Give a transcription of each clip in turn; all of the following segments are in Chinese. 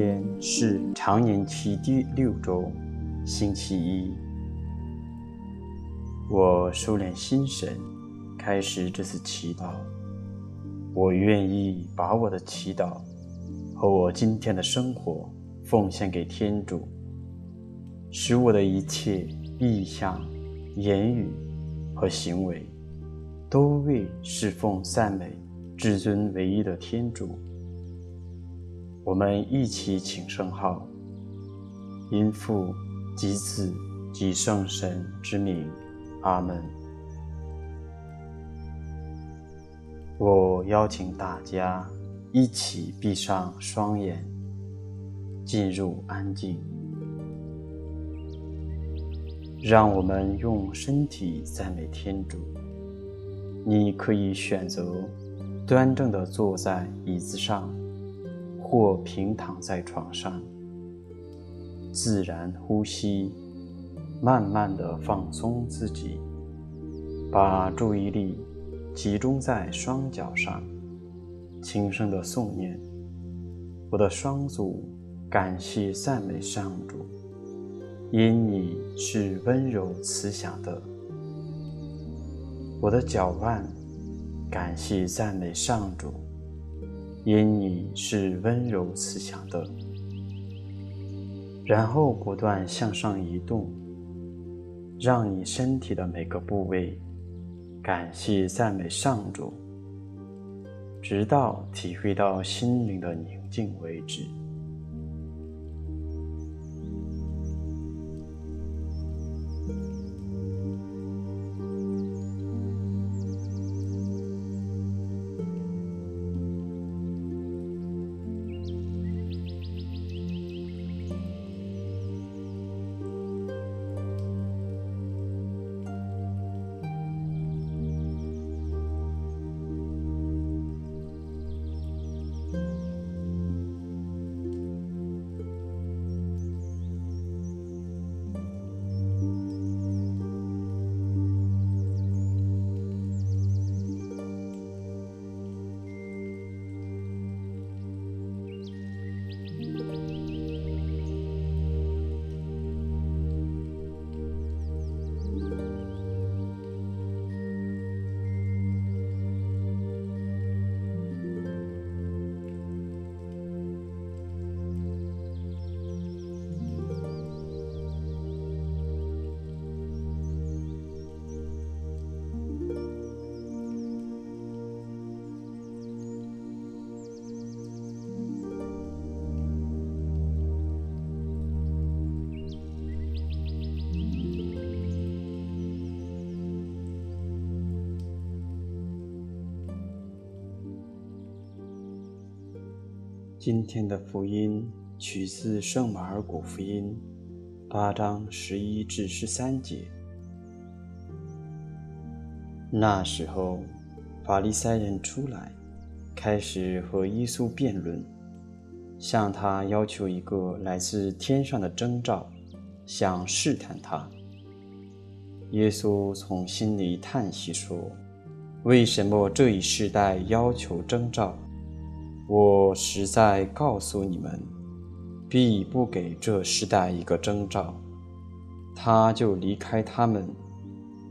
天是常年期第六周，星期一。我收敛心神，开始这次祈祷。我愿意把我的祈祷和我今天的生活奉献给天主，使我的一切意向、言语和行为都为侍奉赞美至尊唯一的天主。我们一起请圣号，因父及子及圣神之名，阿门。我邀请大家一起闭上双眼，进入安静。让我们用身体赞美天主。你可以选择端正地坐在椅子上。或平躺在床上，自然呼吸，慢慢地放松自己，把注意力集中在双脚上，轻声地诵念：“我的双足感谢赞美上主，因你是温柔慈祥的；我的脚腕感谢赞美上主。”因你是温柔慈祥的，然后不断向上移动，让你身体的每个部位感谢赞美上主，直到体会到心灵的宁静为止。今天的福音取自圣马尔谷福音八章十一至十三节。那时候，法利赛人出来，开始和耶稣辩论，向他要求一个来自天上的征兆，想试探他。耶稣从心里叹息说：“为什么这一世代要求征兆？”我实在告诉你们，必不给这世代一个征兆。他就离开他们，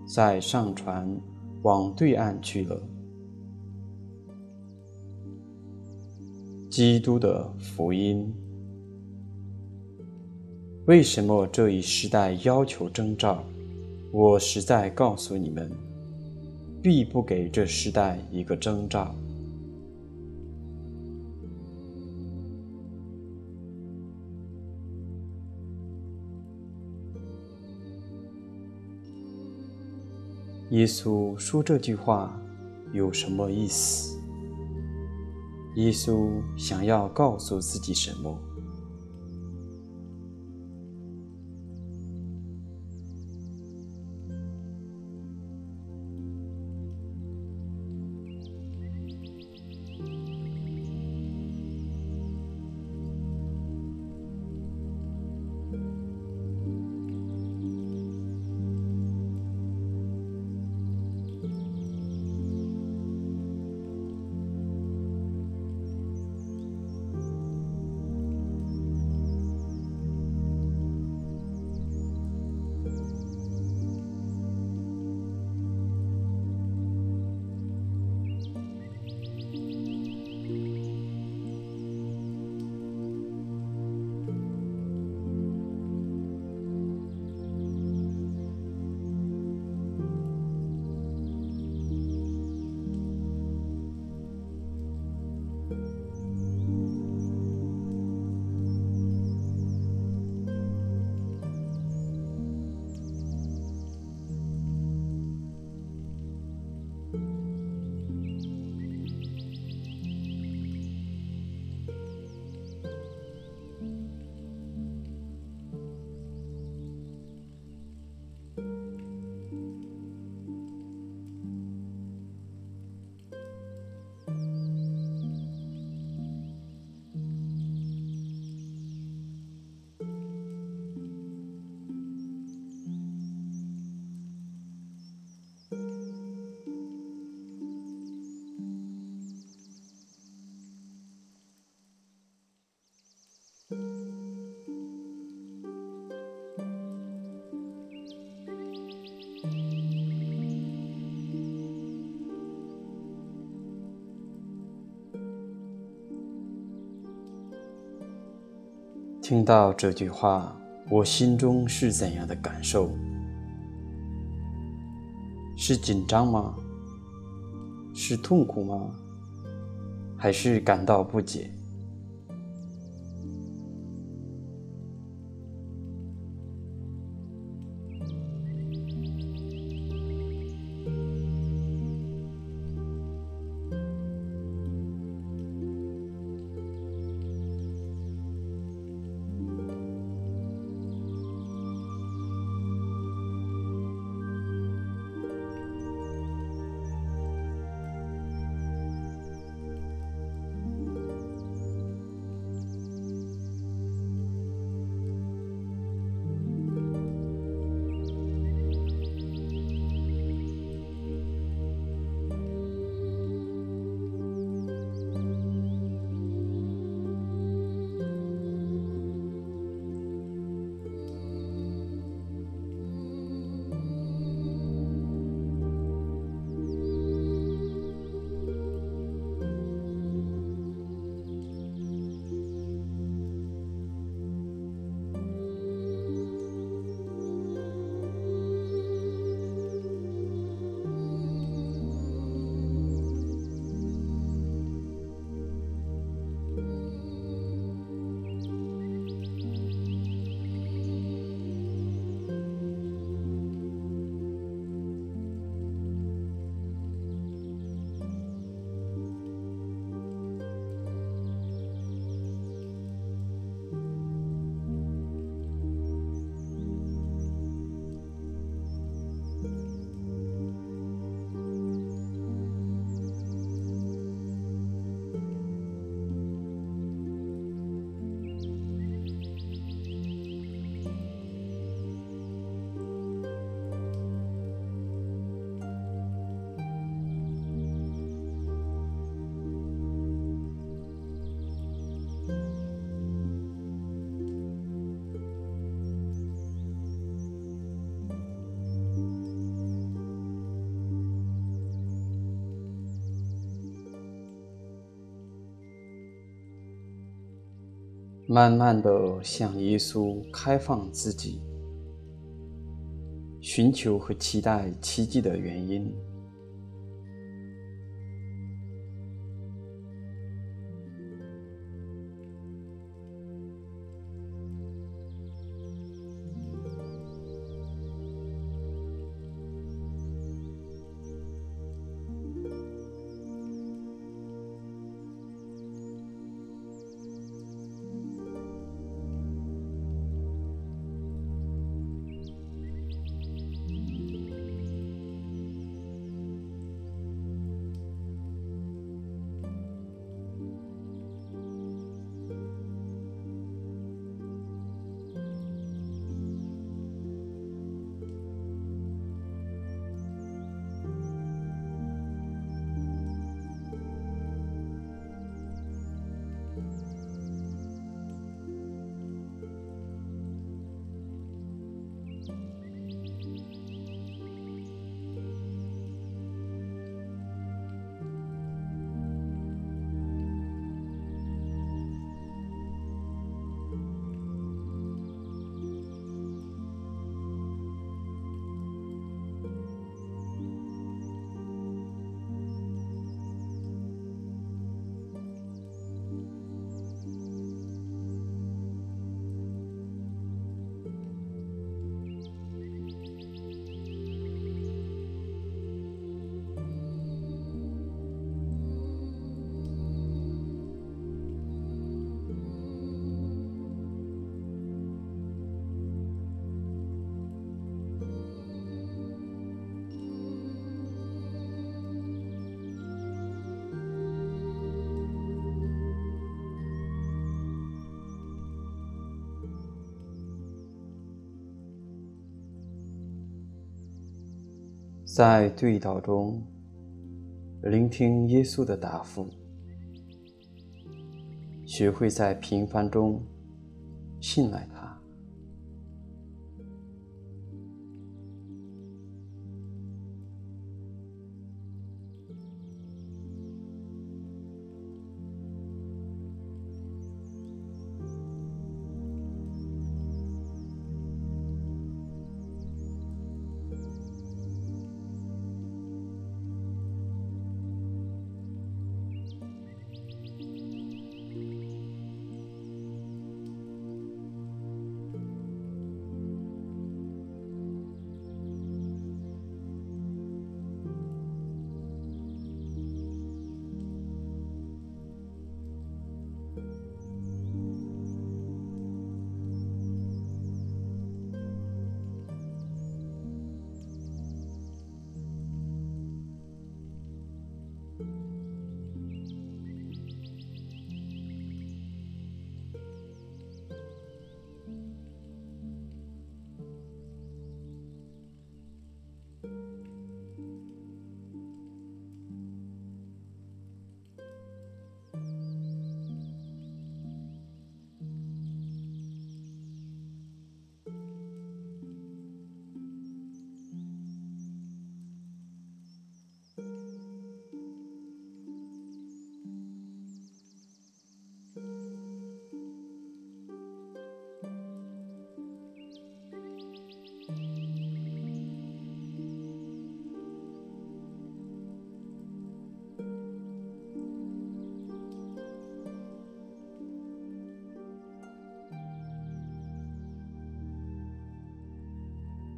再上船往对岸去了。基督的福音。为什么这一世代要求征兆？我实在告诉你们，必不给这世代一个征兆。耶稣说这句话有什么意思？耶稣想要告诉自己什么？听到这句话，我心中是怎样的感受？是紧张吗？是痛苦吗？还是感到不解？慢慢的向耶稣开放自己，寻求和期待奇迹的原因。在对祷中，聆听耶稣的答复，学会在平凡中信赖他。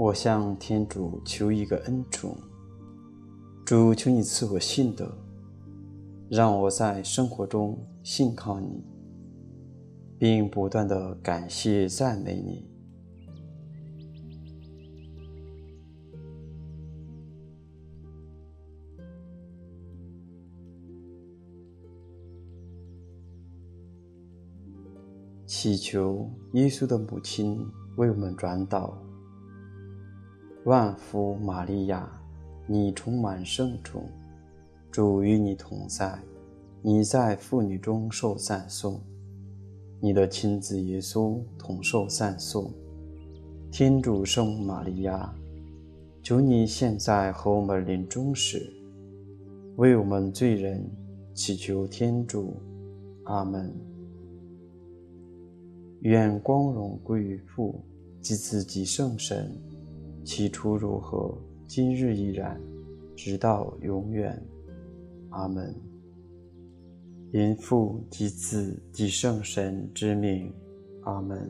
我向天主求一个恩宠，主，求你赐我信德，让我在生活中信靠你，并不断的感谢赞美你。祈求耶稣的母亲为我们转导。万福玛利亚，你充满圣宠，主与你同在，你在妇女中受赞颂，你的亲子耶稣同受赞颂。天主圣玛利亚，求你现在和我们临终时，为我们罪人祈求天主。阿门。愿光荣归于父及子及圣神。起初如何，今日依然，直到永远。阿门。因父及子及圣神之名。阿门。